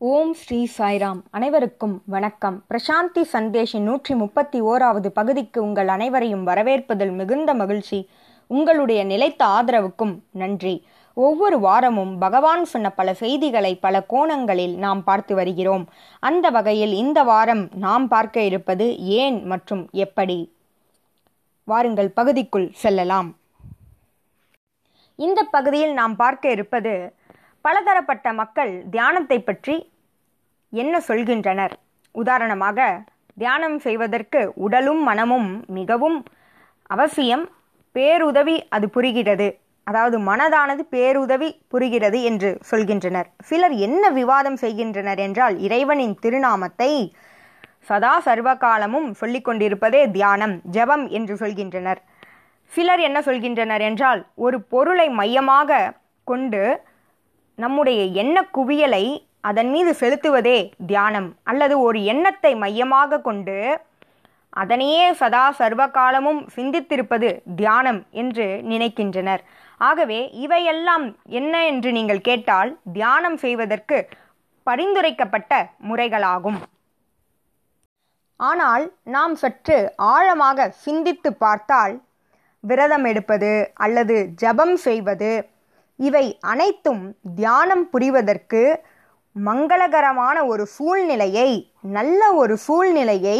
ஓம் ஸ்ரீ சாய்ராம். அனைவருக்கும் வணக்கம். பிரசாந்தி சந்தேஷின் நூற்றி முப்பத்தி ஓராவது பகுதிக்கு உங்கள் அனைவரையும் வரவேற்பதில் மிகுந்த மகிழ்ச்சி. உங்களுடைய நிலைத்த ஆதரவுக்கும் நன்றி. ஒவ்வொரு வாரமும் பகவான் சொன்ன பல செய்திகளை பல கோணங்களில் நாம் பார்த்து வருகிறோம். அந்த வகையில் இந்த வாரம் நாம் பார்க்க இருப்பது ஏன் மற்றும் எப்படி? வாருங்கள் பகுதிக்குள் செல்லலாம். இந்த பகுதியில் நாம் பார்க்க இருப்பது பலதரப்பட்ட மக்கள் தியானத்தை பற்றி என்ன சொல்கின்றனர்? உதாரணமாக தியானம் செய்வதற்கு உடலும் மனமும் மிகவும் அவசியம். பேருதவி அது புரிகிறது. அதாவது மனதானது பேருதவி புரிகிறது என்று சொல்கின்றனர். சிலர் என்ன விவாதம் செய்கின்றனர் என்றால் இறைவனின் திருநாமத்தை சதா சர்வகாலமும் சொல்லிக் கொண்டிருப்பதே தியானம் ஜபம் என்று சொல்கின்றனர். சிலர் என்ன சொல்கின்றனர் என்றால் ஒரு பொருளை மையமாக கொண்டு நம்முடைய எண்ண குவியலை அதன் மீது செலுத்துவதே தியானம் அல்லது ஒரு எண்ணத்தை மையமாக கொண்டு அதனையே சதா சர்வகாலமும் சிந்தித்திருப்பது தியானம் என்று நினைக்கின்றனர். ஆகவே இவையெல்லாம் என்ன என்று நீங்கள் கேட்டால் தியானம் செய்வதற்கு பரிந்துரைக்கப்பட்ட முறைகளாகும். ஆனால் நாம் சற்று ஆழமாக சிந்தித்து பார்த்தால் விரதம் எடுப்பது அல்லது ஜபம் செய்வது இவை அனைத்தும் தியானம் புரிவதற்கு மங்களகரமான ஒரு சூழ்நிலையை நல்ல ஒரு சூழ்நிலையை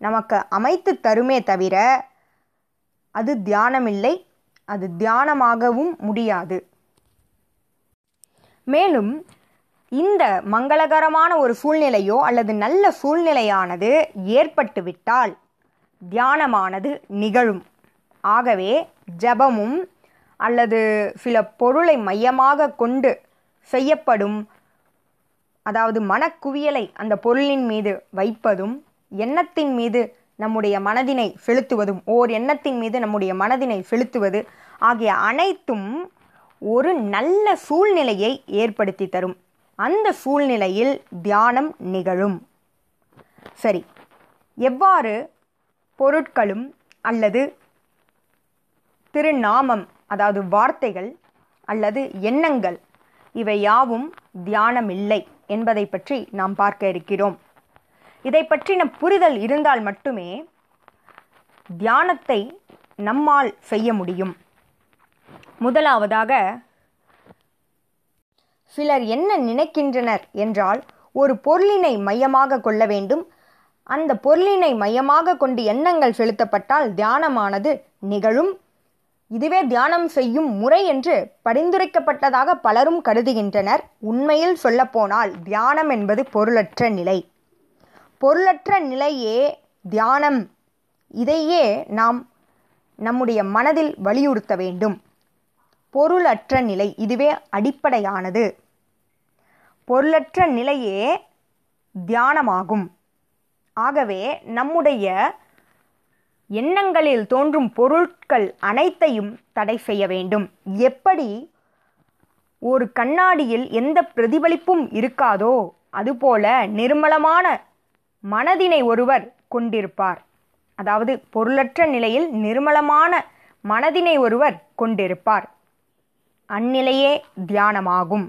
நமக்கு அமைத்து தருமே தவிர அது தியானமில்லை அது தியானமாகவும் முடியாது. மேலும் இந்த மங்களகரமான ஒரு சூழ்நிலையோ அல்லது நல்ல சூழ்நிலையானது ஏற்பட்டுவிட்டால் தியானமானது நிகழும். ஆகவே ஜபமும் அல்லது சில பொருளை மையமாக கொண்டு செய்யப்படும் அதாவது மனக்குவியலை அந்த பொருளின் மீது வைப்பதும் எண்ணத்தின் மீது நம்முடைய மனதினை செலுத்துவதும் ஓர் எண்ணத்தின் மீது நம்முடைய மனதினை செலுத்துவது ஆகிய அனைத்தும் ஒரு நல்ல சூழ்நிலையை ஏற்படுத்தி தரும். அந்த சூழ்நிலையில் தியானம் நிகழும். சரி எவ்வாறு பொருட்களும் அல்லது திருநாமம் அதாவது வார்த்தைகள் அல்லது எண்ணங்கள் இவை யாவும் தியானமில்லை என்பதை பற்றி நாம் பார்க்க இருக்கிறோம். இதை பற்றின புரிதல் இருந்தால் மட்டுமே தியானத்தை நம்மால் செய்ய முடியும். முதலாவதாக சிலர் என்ன நினைக்கின்றனர் என்றால் ஒரு பொருளினை மையமாக கொள்ள வேண்டும். அந்த பொருளினை மையமாக கொண்டு எண்ணங்கள் செலுத்தப்பட்டால் தியானமானது நிகழும். இதுவே தியானம் செய்யும் முறை என்று பரிந்துரைக்கப்பட்டதாக பலரும் கருதுகின்றனர். உண்மையில் சொல்லப்போனால் தியானம் என்பது பொருளற்ற நிலை. பொருளற்ற நிலையே தியானம். இதையே நாம் நம்முடைய மனதில் வலியுறுத்த வேண்டும். பொருளற்ற நிலை இதுவே அடிப்படையானது. பொருளற்ற நிலையே தியானமாகும். ஆகவே நம்முடைய எண்ணங்களில் தோன்றும் பொருட்கள் அனைத்தையும் தடை செய்ய வேண்டும். எப்படி? ஒரு கண்ணாடியில் எந்த பிரதிபலிப்பும் இருக்காதோ அதுபோல நிர்மலமான மனதினை ஒருவர் கொண்டிருப்பார். அதாவது பொருளற்ற நிலையில் நிர்மலமான மனதினை ஒருவர் கொண்டிருப்பார். அந்நிலையே தியானமாகும்.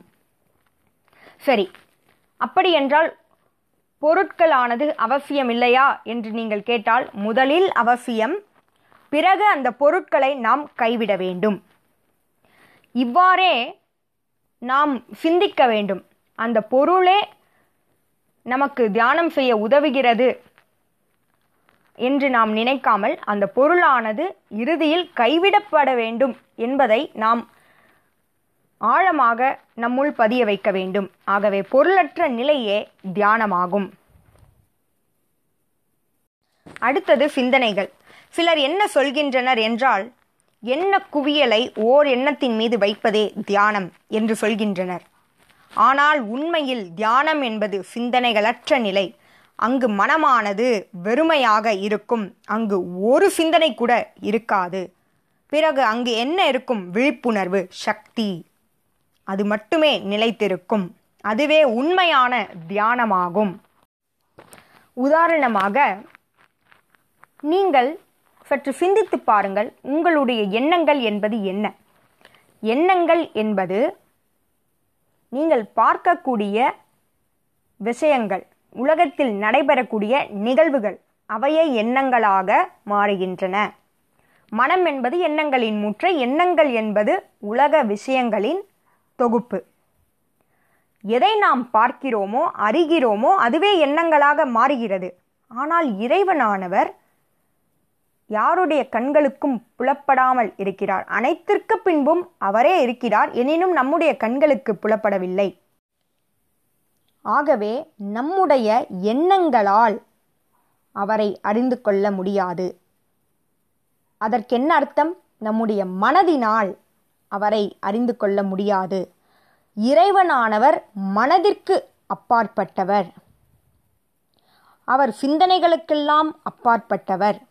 சரி அப்படியென்றால் பொருட்களானது அவசியம் இல்லையா என்று நீங்கள் கேட்டால் முதலில் அவசியம் பிறகு அந்த பொருட்களை நாம் கைவிட வேண்டும். இவ்வாறே நாம் சிந்திக்க வேண்டும். அந்த பொருளே நமக்கு தியானம் செய்ய உதவுகிறது என்று நாம் நினைக்காமல் அந்த பொருளானது இறுதியில் கைவிடப்பட வேண்டும் என்பதை நாம் ஆழமாக நம்முள் பதிய வைக்க வேண்டும். ஆகவே பொருளற்ற நிலையே தியானமாகும். அடுத்தது சிந்தனைகள். சிலர் என்ன சொல்கின்றனர் என்றால் எண்ண குவியலை ஓர் எண்ணத்தின் மீது வைப்பதே தியானம் என்று சொல்கின்றனர். ஆனால் உண்மையில் தியானம் என்பது சிந்தனைகளற்ற நிலை. அங்கு மனமானது வெறுமையாக இருக்கும். அங்கு ஒரு சிந்தனை கூட இருக்காது. பிறகு அங்கு என்ன இருக்கும்? விழிப்புணர்வு சக்தி. அது மட்டுமே நிலைத்திருக்கும். அதுவே உண்மையான தியானமாகும். உதாரணமாக நீங்கள் சற்று சிந்தித்து பாருங்கள் உங்களுடைய எண்ணங்கள் என்பது என்ன? எண்ணங்கள் என்பது நீங்கள் பார்க்கக்கூடிய விஷயங்கள் உலகத்தில் நடைபெறக்கூடிய நிகழ்வுகள் அவையே எண்ணங்களாக மாறுகின்றன. மனம் என்பது எண்ணங்களின் முற்றை எண்ணங்கள் என்பது உலக விஷயங்களின் தொகுப்பு. எதை நாம் பார்க்கிறோமோ அறிகிறோமோ அதுவே எண்ணங்களாக மாறுகிறது. ஆனால் இறைவனானவர் யாருடைய கண்களுக்கும் புலப்படாமல் இருக்கிறார். அனைத்திற்கு பின்பும் அவரே இருக்கிறார். எனினும் நம்முடைய கண்களுக்கு புலப்படவில்லை. ஆகவே நம்முடைய எண்ணங்களால் அவரை அறிந்து கொள்ள முடியாது. அதற்கென்ன அர்த்தம்? நம்முடைய மனதினால் அவரை அறிந்து கொள்ள முடியாது. இறைவனானவர் மனதிற்கு அப்பாற்பட்டவர். அவர் சிந்தனைகளுக்கெல்லாம் அப்பாற்பட்டவர்.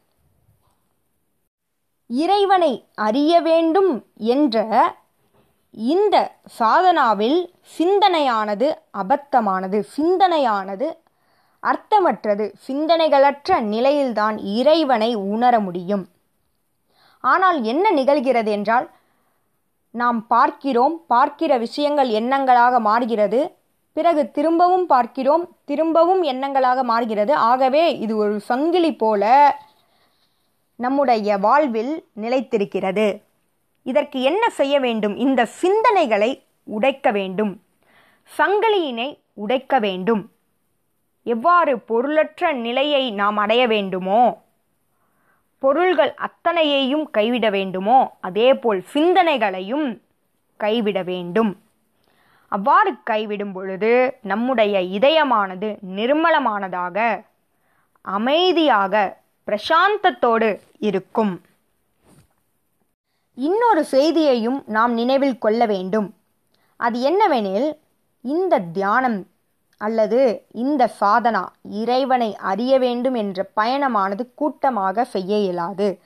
இறைவனை அறிய வேண்டும் என்ற இந்த சாதனாவில் சிந்தனையானது அபத்தமானது சிந்தனையானது அர்த்தமற்றது. சிந்தனைகளற்ற நிலையில்தான் இறைவனை உணர முடியும். ஆனால் என்ன நிகழ்கிறது என்றால் நாம் பார்க்கிறோம் பார்க்கிற விஷயங்கள் எண்ணங்களாக மாறுகிறது. பிறகு திரும்பவும் பார்க்கிறோம் திரும்பவும் எண்ணங்களாக மாறுகிறது. ஆகவே இது ஒரு சங்கிலி போல நம்முடைய வாழ்வில் நிலைத்திருக்கிறது. இதற்கு என்ன செய்ய வேண்டும்? இந்த சிந்தனைகளை உடைக்க வேண்டும். சங்கிலியினை உடைக்க வேண்டும். எவ்வாறு பொருளற்ற நிலையை நாம் அடைய வேண்டுமோ பொருள்கள் அத்தனையையும் கைவிட வேண்டுமோ அதேபோல் சிந்தனைகளையும் கைவிட வேண்டும். அவ்வாறு கைவிடும் பொழுது நம்முடைய இதயமானது நிர்மலமானதாக அமைதியாக பிரசாந்தத்தோடு இருக்கும். இன்னொரு செய்தியையும் நாம் நினைவில் கொள்ள வேண்டும். அது என்னவெனில் இந்த தியானம் அல்லது இந்த சாதனா இறைவனை அறிய வேண்டும் என்ற பயணமானது கூட்டமாக செய்ய இயலாது.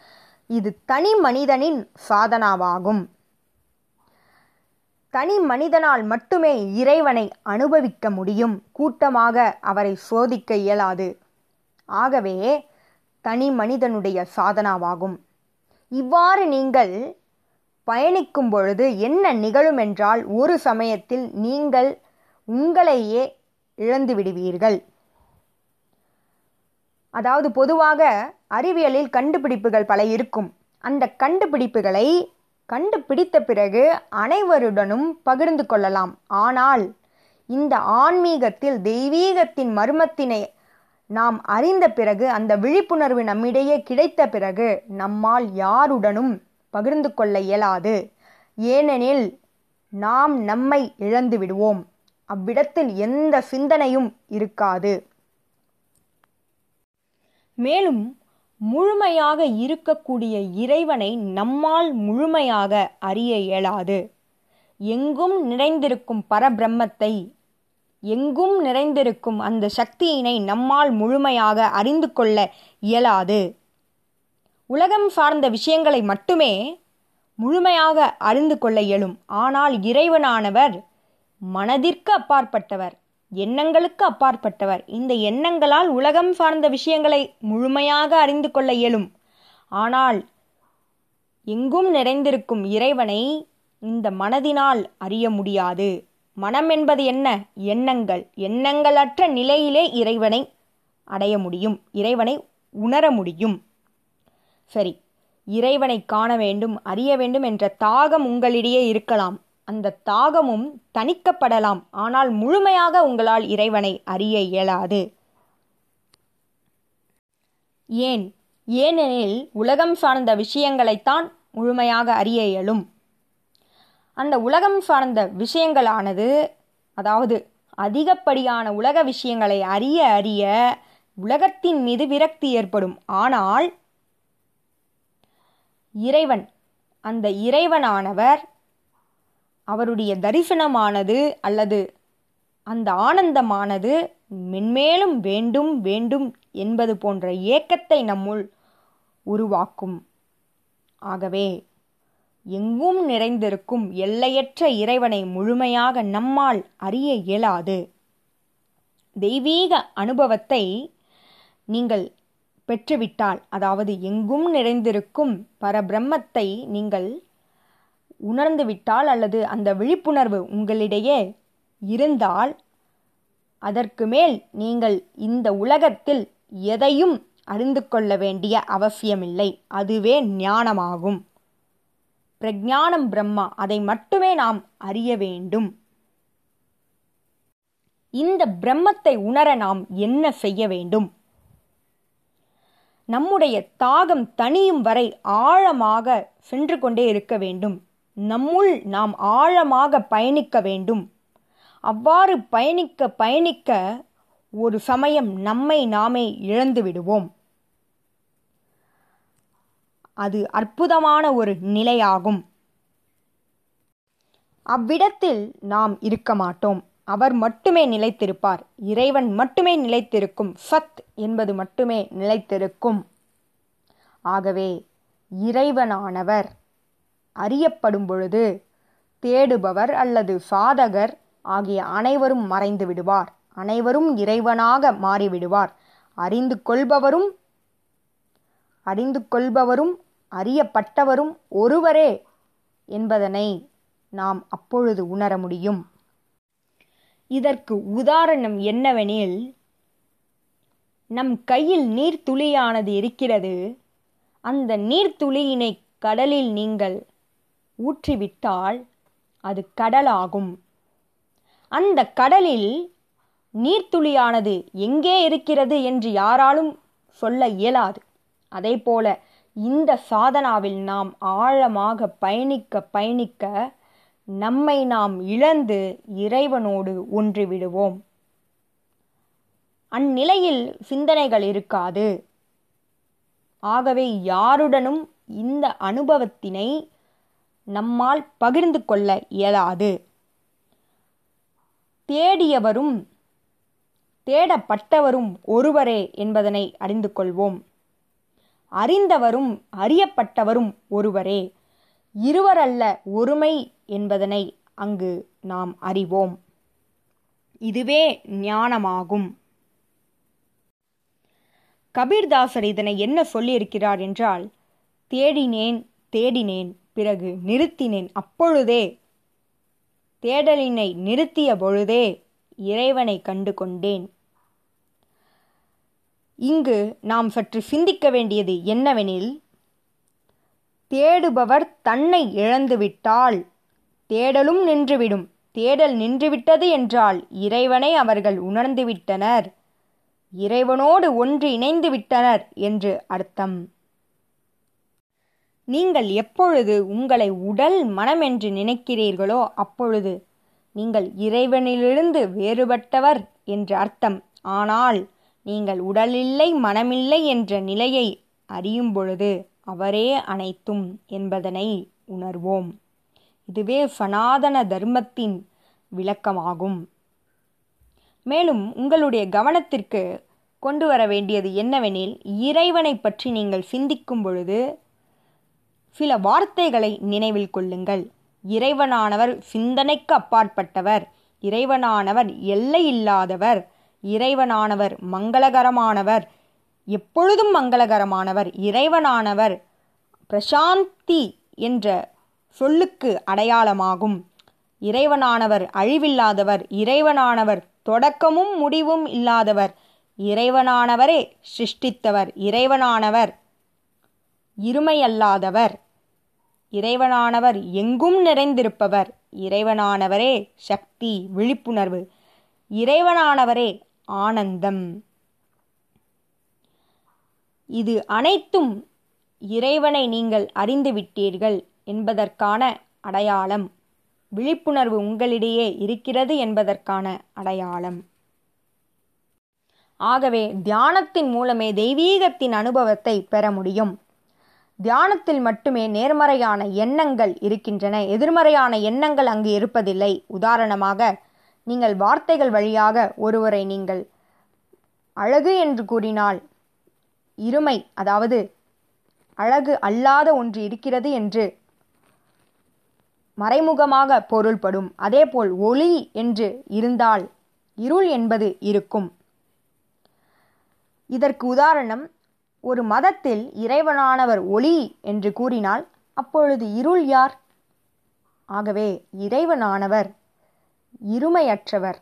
இது தனி மனிதனின் சாதனாவாகும். தனி மனிதனால் மட்டுமே இறைவனை அனுபவிக்க முடியும். கூட்டமாக அவரை சோதிக்க இயலாது. ஆகவே தனி மனிதனுடைய சாதனாவாகும். இவ்வாறு நீங்கள் பயணிக்கும் பொழுது என்ன நிகழும் என்றால் ஒரு சமயத்தில் நீங்கள் உங்களையே இழந்து விடுவீர்கள். அதாவது பொதுவாக அறிவியலில் கண்டுபிடிப்புகள் பல இருக்கும். அந்த கண்டுபிடிப்புகளை கண்டுபிடித்த பிறகு அனைவருடனும் பகிர்ந்து கொள்ளலாம். ஆனால் இந்த ஆன்மீகத்தில் தெய்வீகத்தின் மர்மத்தினை நாம் அறிந்த பிறகு அந்த விழிப்புணர்வு நம்மிடையே கிடைத்த பிறகு நம்மால் யாருடனும் பகிர்ந்து கொள்ள இயலாது. ஏனெனில் நாம் நம்மை இழந்து விடுவோம். அவ்விடத்தில் எந்த சிந்தனையும் இருக்காது. மேலும் முழுமையாக இருக்கக்கூடிய இறைவனை நம்மால் முழுமையாக அறிய இயலாது. எங்கும் நிறைந்திருக்கும் பரபிரம்மத்தை எங்கும் நிறைந்திருக்கும் அந்த சக்தியினை நம்மால் முழுமையாக அறிந்து கொள்ள இயலாது. உலகம் சார்ந்த விஷயங்களை மட்டுமே முழுமையாக அறிந்து கொள்ள இயலும். ஆனால் இறைவனானவர் மனதிற்கு அப்பாற்பட்டவர் எண்ணங்களுக்கு அப்பாற்பட்டவர். இந்த எண்ணங்களால் உலகம் சார்ந்த விஷயங்களை முழுமையாக அறிந்து கொள்ள இயலும். ஆனால் எங்கும் நிறைந்திருக்கும் இறைவனை இந்த மனதினால் அறிய முடியாது. மனம் என்பது என்ன? எண்ணங்கள். எண்ணங்களற்ற நிலையிலே இறைவனை அடைய முடியும். இறைவனை உணர முடியும். சரி இறைவனை காண வேண்டும் அறிய வேண்டும் என்ற தாகம் உங்களிடையே இருக்கலாம். அந்த தாகமும் தணிக்கப்படலாம். ஆனால் முழுமையாக உங்களால் இறைவனை அறிய இயலாது. ஏன்? ஏனெனில் உலகம் சார்ந்த விஷயங்களைத்தான் முழுமையாக அறிய இயலும். அந்த உலகம் சார்ந்த விஷயங்களானது அதாவது அதிகப்படியான உலக விஷயங்களை அறிய அறிய உலகத்தின் மீது விரக்தி ஏற்படும். ஆனால் இறைவன் அந்த இறைவனானவர் அவருடைய தரிசனமானது அல்லது அந்த ஆனந்தமானது மென்மேலும் வேண்டும் வேண்டும் என்பது போன்ற ஏக்கத்தை நம்முள் உருவாக்கும். ஆகவே எங்கும் நிறைந்திருக்கும் எல்லையற்ற இறைவனை முழுமையாக நம்மால் அறிய இயலாது. தெய்வீக அனுபவத்தை நீங்கள் பெற்றுவிட்டால் அதாவது எங்கும் நிறைந்திருக்கும் பரபிரம்மத்தை நீங்கள் உணர்ந்துவிட்டால் அல்லது அந்த விழிப்புணர்வு உங்களிடையே இருந்தால் அதற்கு மேல் நீங்கள் இந்த உலகத்தில் எதையும் அறிந்து கொள்ள வேண்டிய அவசியமில்லை. அதுவே ஞானமாகும். பிரஜானம் பிரம்மா. அதை மட்டுமே நாம் அறிய வேண்டும். இந்த பிரம்மத்தை உணர நாம் என்ன செய்ய வேண்டும்? நம்முடைய தாகம் தனியும் வரை ஆழமாக சென்று கொண்டே இருக்க வேண்டும். நம்முள் நாம் ஆழமாக பயணிக்க வேண்டும். அவ்வாறு பயணிக்க பயணிக்க ஒரு சமயம் நம்மை நாமே இழந்து விடுவோம். அது அற்புதமான ஒரு நிலையாகும். அவ்விடத்தில் நாம் இருக்க மாட்டோம். அவர் மட்டுமே நிலைத்திருப்பார். இறைவன் மட்டுமே நிலைத்திருக்கும். சத் என்பது மட்டுமே நிலைத்திருக்கும். ஆகவே இறைவனானவர் அறியப்படும் பொழுது தேடுபவர் அல்லது சாதகர் ஆகிய அனைவரும் மறைந்து விடுவார். அனைவரும் இறைவனாக மாறிவிடுவார். அறிந்து கொள்பவரும் அறிந்து கொள்பவரும் அறியப்பட்டவரும் ஒருவரே என்பதனை நாம் அப்பொழுது உணர முடியும். இதற்கு உதாரணம் என்னவெனில் நம் கையில் நீர்த்துளியானது இருக்கிறது. அந்த நீர்த்துளியினை கடலில் நீங்கள் ஊற்றிவிட்டால் அது கடலாகும். அந்த கடலில் நீர்த்துளியானது எங்கே இருக்கிறது என்று யாராலும் சொல்ல இயலாது. அதேபோல இந்த சாதனாவில் நாம் ஆழமாக பயணிக்க பயணிக்க நம்மை நாம் இழந்து இறைவனோடு ஒன்று விடுவோம் அந்நிலையில் சிந்தனைகள் இருக்காது. ஆகவே யாருடனும் இந்த அனுபவத்தினை நம்மால் பகிர்ந்து கொள்ள இயலாது. தேடியவரும் தேடப்பட்டவரும் ஒருவரே என்பதனை அறிந்து கொள்வோம். அறிந்தவரும் அறியப்பட்டவரும் ஒருவரே. இருவரல்ல ஒருமை என்பதனை அங்கு நாம் அறிவோம். இதுவே ஞானமாகும். கபீர்தாசர் இதனை என்ன சொல்லியிருக்கிறார் என்றால் தேடினேன் தேடினேன் பிறகு நிறுத்தினேன். அப்பொழுதே தேடலினை நிறுத்திய பொழுதே இறைவனை கண்டு கொண்டேன் இங்கு நாம் சற்று சிந்திக்க வேண்டியது என்னவெனில் தேடுபவர் தன்னை இழந்துவிட்டால் தேடலும் நின்றுவிடும். தேடல் நின்றுவிட்டது என்றால் இறைவனை அவர்கள் உணர்ந்துவிட்டனர். இறைவனோடு ஒன்று இணைந்து விட்டனர் என்று அர்த்தம். நீங்கள் எப்பொழுது உங்களை உடல் மனம் என்று நினைக்கிறீர்களோ அப்பொழுது நீங்கள் இறைவனிலிருந்து வேறுபட்டவர் என்று அர்த்தம். ஆனால் நீங்கள் உடலில்லை மனமில்லை என்ற நிலையை அறியும் பொழுது அவரே அனைத்தும் என்பதனை உணர்வோம். இதுவே சனாதன தர்மத்தின் விளக்கமாகும். மேலும் உங்களுடைய கவனத்திற்கு கொண்டு வர வேண்டியது என்னவெனில் இறைவனை பற்றி நீங்கள் சிந்திக்கும் பொழுது சில வார்த்தைகளை நினைவில் கொள்ளுங்கள். இறைவனானவர் சிந்தனைக்கு அப்பாற்பட்டவர். இறைவனானவர் எல்லை இல்லாதவர். இறைவனானவர் மங்களகரமானவர் எப்பொழுதும் மங்களகரமானவர் இறைவனானவர் பிரசாந்தி என்ற சொல்லுக்கு அடையாளமாகும். இறைவனானவர் அழிவில்லாதவர் இறைவனானவர் தொடக்கமும் முடிவும் இல்லாதவர் இறைவனானவரே சிருஷ்டித்தவர் இறைவனானவர் இருமையல்லாதவர் இறைவனானவர் எங்கும் நிறைந்திருப்பவர் இறைவனானவரே சக்தி விழிப்புணர்வு இறைவனானவரே ஆனந்தம். இது அனைத்தும் இறைவனை நீங்கள் அறிந்துவிட்டீர்கள் என்பதற்கான அடையாளம். விழிப்புணர்வு உங்களிடையே இருக்கிறது என்பதற்கான அடையாளம். ஆகவே தியானத்தின் மூலமே தெய்வீகத்தின் அனுபவத்தை பெற முடியும். தியானத்தில் மட்டுமே நேர்மறையான எண்ணங்கள் இருக்கின்றன. எதிர்மறையான எண்ணங்கள் அங்கு இருப்பதில்லை. உதாரணமாக நீங்கள் வார்த்தைகள் வழியாக ஒருவரை நீங்கள் அழகு என்று கூறினால் இருமை அதாவது அழகு அல்லாத ஒன்று இருக்கிறது என்று மறைமுகமாக பொருள்படும். அதேபோல் ஒளி என்று இருந்தால் இருள் என்பது இருக்கும். இதற்கு உதாரணம் ஒரு மதத்தில் இறைவனானவர் ஒளி என்று கூறினால் அப்பொழுது இருள் யார்? ஆகவே இறைவனானவர். இருமையற்றவர்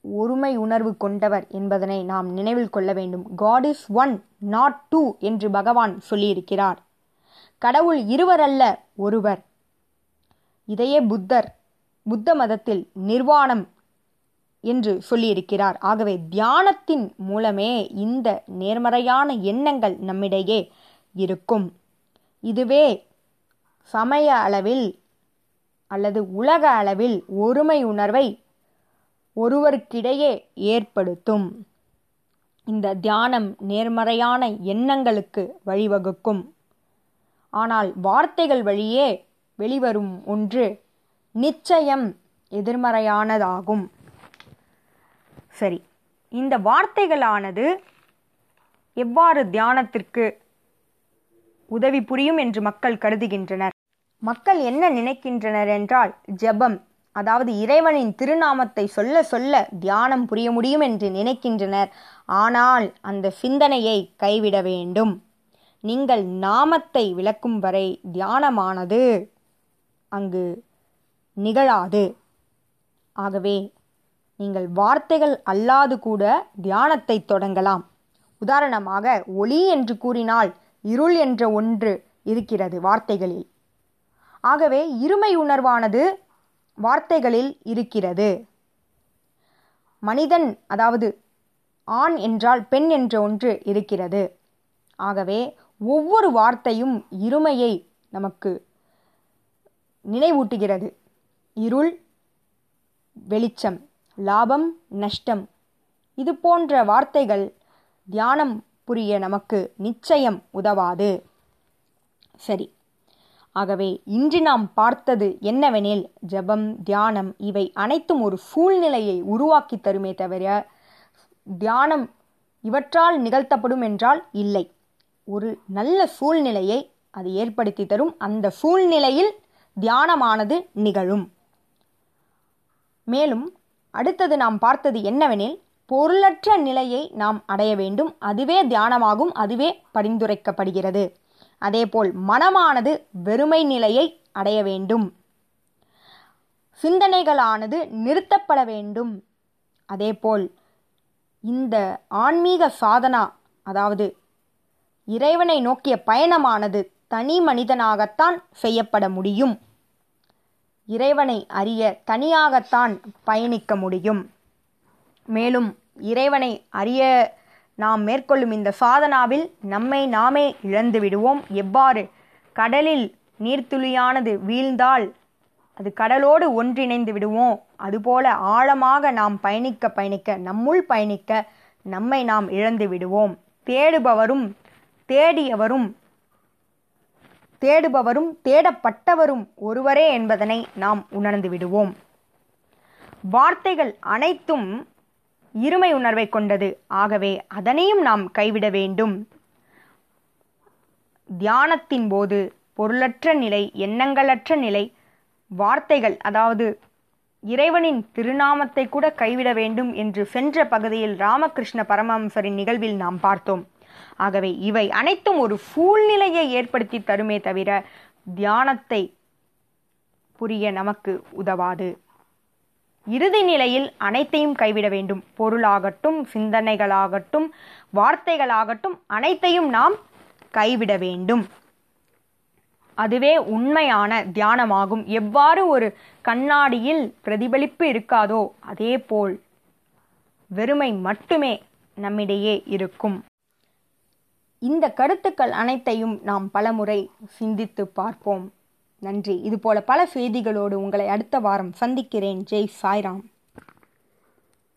ஒருமை உணர்வு கொண்டவர் என்பதனை நாம் நினைவில் கொள்ள வேண்டும். God is one not two என்று பகவான் சொல்லியிருக்கிறார். கடவுள் இருவரல்ல ஒருவர். இதையே புத்தர் புத்த மதத்தில் நிர்வாணம் என்று சொல்லியிருக்கிறார். ஆகவே தியானத்தின் மூலமே இந்த நேர்மறையான எண்ணங்கள் நம்மிடையே இருக்கும். இதுவே சமய அளவில் அல்லது உலக அளவில் ஒருமை உணர்வை ஒருவருக்கிடையே ஏற்படுத்தும். இந்த தியானம் நேர்மறையான எண்ணங்களுக்கு வழிவகுக்கும். ஆனால் வார்த்தைகள் வழியே வெளிவரும் ஒன்று நிச்சயம் எதிர்மறையானதாகும். சரி இந்த வார்த்தைகளானது எவ்வாறு தியானத்திற்கு உதவி புரியும் என்று மக்கள் கருதுகின்றனர்? மக்கள் என்ன நினைக்கின்றனர் என்றால் ஜெபம் அதாவது இறைவனின் திருநாமத்தை சொல்ல சொல்ல தியானம் புரிய முடியும் என்று நினைக்கின்றனர். ஆனால் அந்த சிந்தனையை கைவிட வேண்டும். நீங்கள் நாமத்தை விளக்கும் வரை தியானமானது அங்கு நிகழாது. ஆகவே நீங்கள் வார்த்தைகள் அல்லாது கூட தியானத்தை தொடங்கலாம். உதாரணமாக ஒளி என்று கூறினால் இருள் என்ற ஒன்று இருக்கிறது வார்த்தைகளில். ஆகவே இருமை உணர்வானது வார்த்தைகளில் இருக்கிறது. மனிதன் அதாவது ஆண் என்றால் பெண் என்ற ஒன்று இருக்கிறது. ஆகவே ஒவ்வொரு வார்த்தையும் இருமையை நமக்கு நினைவூட்டுகிறது. இருள் வெளிச்சம் லாபம் நஷ்டம். இது போன்ற வார்த்தைகள் தியானம் புரிய நமக்கு நிச்சயம் உதவாது. சரி. ஆகவே இன்று நாம் பார்த்தது என்னவெனில் ஜபம் தியானம் இவை அனைத்தும் ஒரு சூழ்நிலையை உருவாக்கி தருமே தவிர தியானம் இவற்றால் நிகழ்த்தப்படும் என்றால் இல்லை. ஒரு நல்ல சூழ்நிலையை அது ஏற்படுத்தி தரும். அந்த சூழ்நிலையில் தியானமானது நிகழும். மேலும் அடுத்தது நாம் பார்த்தது என்னவெனில் பொருளற்ற நிலையை நாம் அடைய வேண்டும். அதுவே தியானமாகும். அதுவே பரிந்துரைக்கப்படுகிறது. அதேபோல் மனமானது வெறுமை நிலையை அடைய வேண்டும். சிந்தனைகளானது நிறுத்தப்பட வேண்டும். அதேபோல் இந்த ஆன்மீக சாதனா அதாவது இறைவனை நோக்கிய பயணமானது தனி மனிதனாகத்தான் செய்யப்பட முடியும். இறைவனை அறிய தனியாகத்தான் பயணிக்க முடியும். மேலும் இறைவனை அறிய நாம் மேற்கொள்ளும் இந்த சாதனாவில் நம்மை நாமே இழந்து விடுவோம். எவ்வாறு? கடலில் நீர்த்துளியானது வீழ்ந்தால் அது கடலோடு ஒன்றிணைந்து விடுவோம். அதுபோல ஆழமாக நாம் பயணிக்க பயணிக்க நம்முள் பயணிக்க நம்மை நாம் இழந்து விடுவோம். தேடுபவரும் தேடியவரும் தேடுபவரும் தேடப்பட்டவரும் ஒருவரே என்பதனை நாம் உணர்ந்து விடுவோம். வார்த்தைகள் அனைத்தும் இருமை உணர்வை கொண்டது. ஆகவே அதனையும் நாம் கைவிட வேண்டும். தியானத்தின் போது பொருளற்ற நிலை எண்ணங்களற்ற நிலை வார்த்தைகள் அதாவது இறைவனின் திருநாமத்தை கூட கைவிட வேண்டும் என்று சென்ற பகுதியில் ராமகிருஷ்ண பரமஹம்சரின் நிகழ்வில் நாம் பார்த்தோம். ஆகவே இவை அனைத்தும் ஒரு சூழ்நிலையை ஏற்படுத்தி தருமே தவிர தியானத்தை புரிய நமக்கு உதவாது. இறுதி நிலையில் அனைத்தையும் கைவிட வேண்டும். பொருளாகட்டும் சிந்தனைகளாகட்டும் வார்த்தைகளாகட்டும் அனைத்தையும் நாம் கைவிட வேண்டும். அதுவே உண்மையான தியானமாகும். எவ்வாறு ஒரு கண்ணாடியில் பிரதிபலிப்பு இருக்காதோ அதேபோல் வெறுமை மட்டுமே நம்மிடையே இருக்கும். இந்த கருத்துக்கள் அனைத்தையும் நாம் பலமுறை சிந்தித்து பார்ப்போம். நன்றி. இதுபோல பல செய்திகளோடு உங்களை அடுத்த வாரம் சந்திக்கிறேன். ஜெய் சாய்ராம்.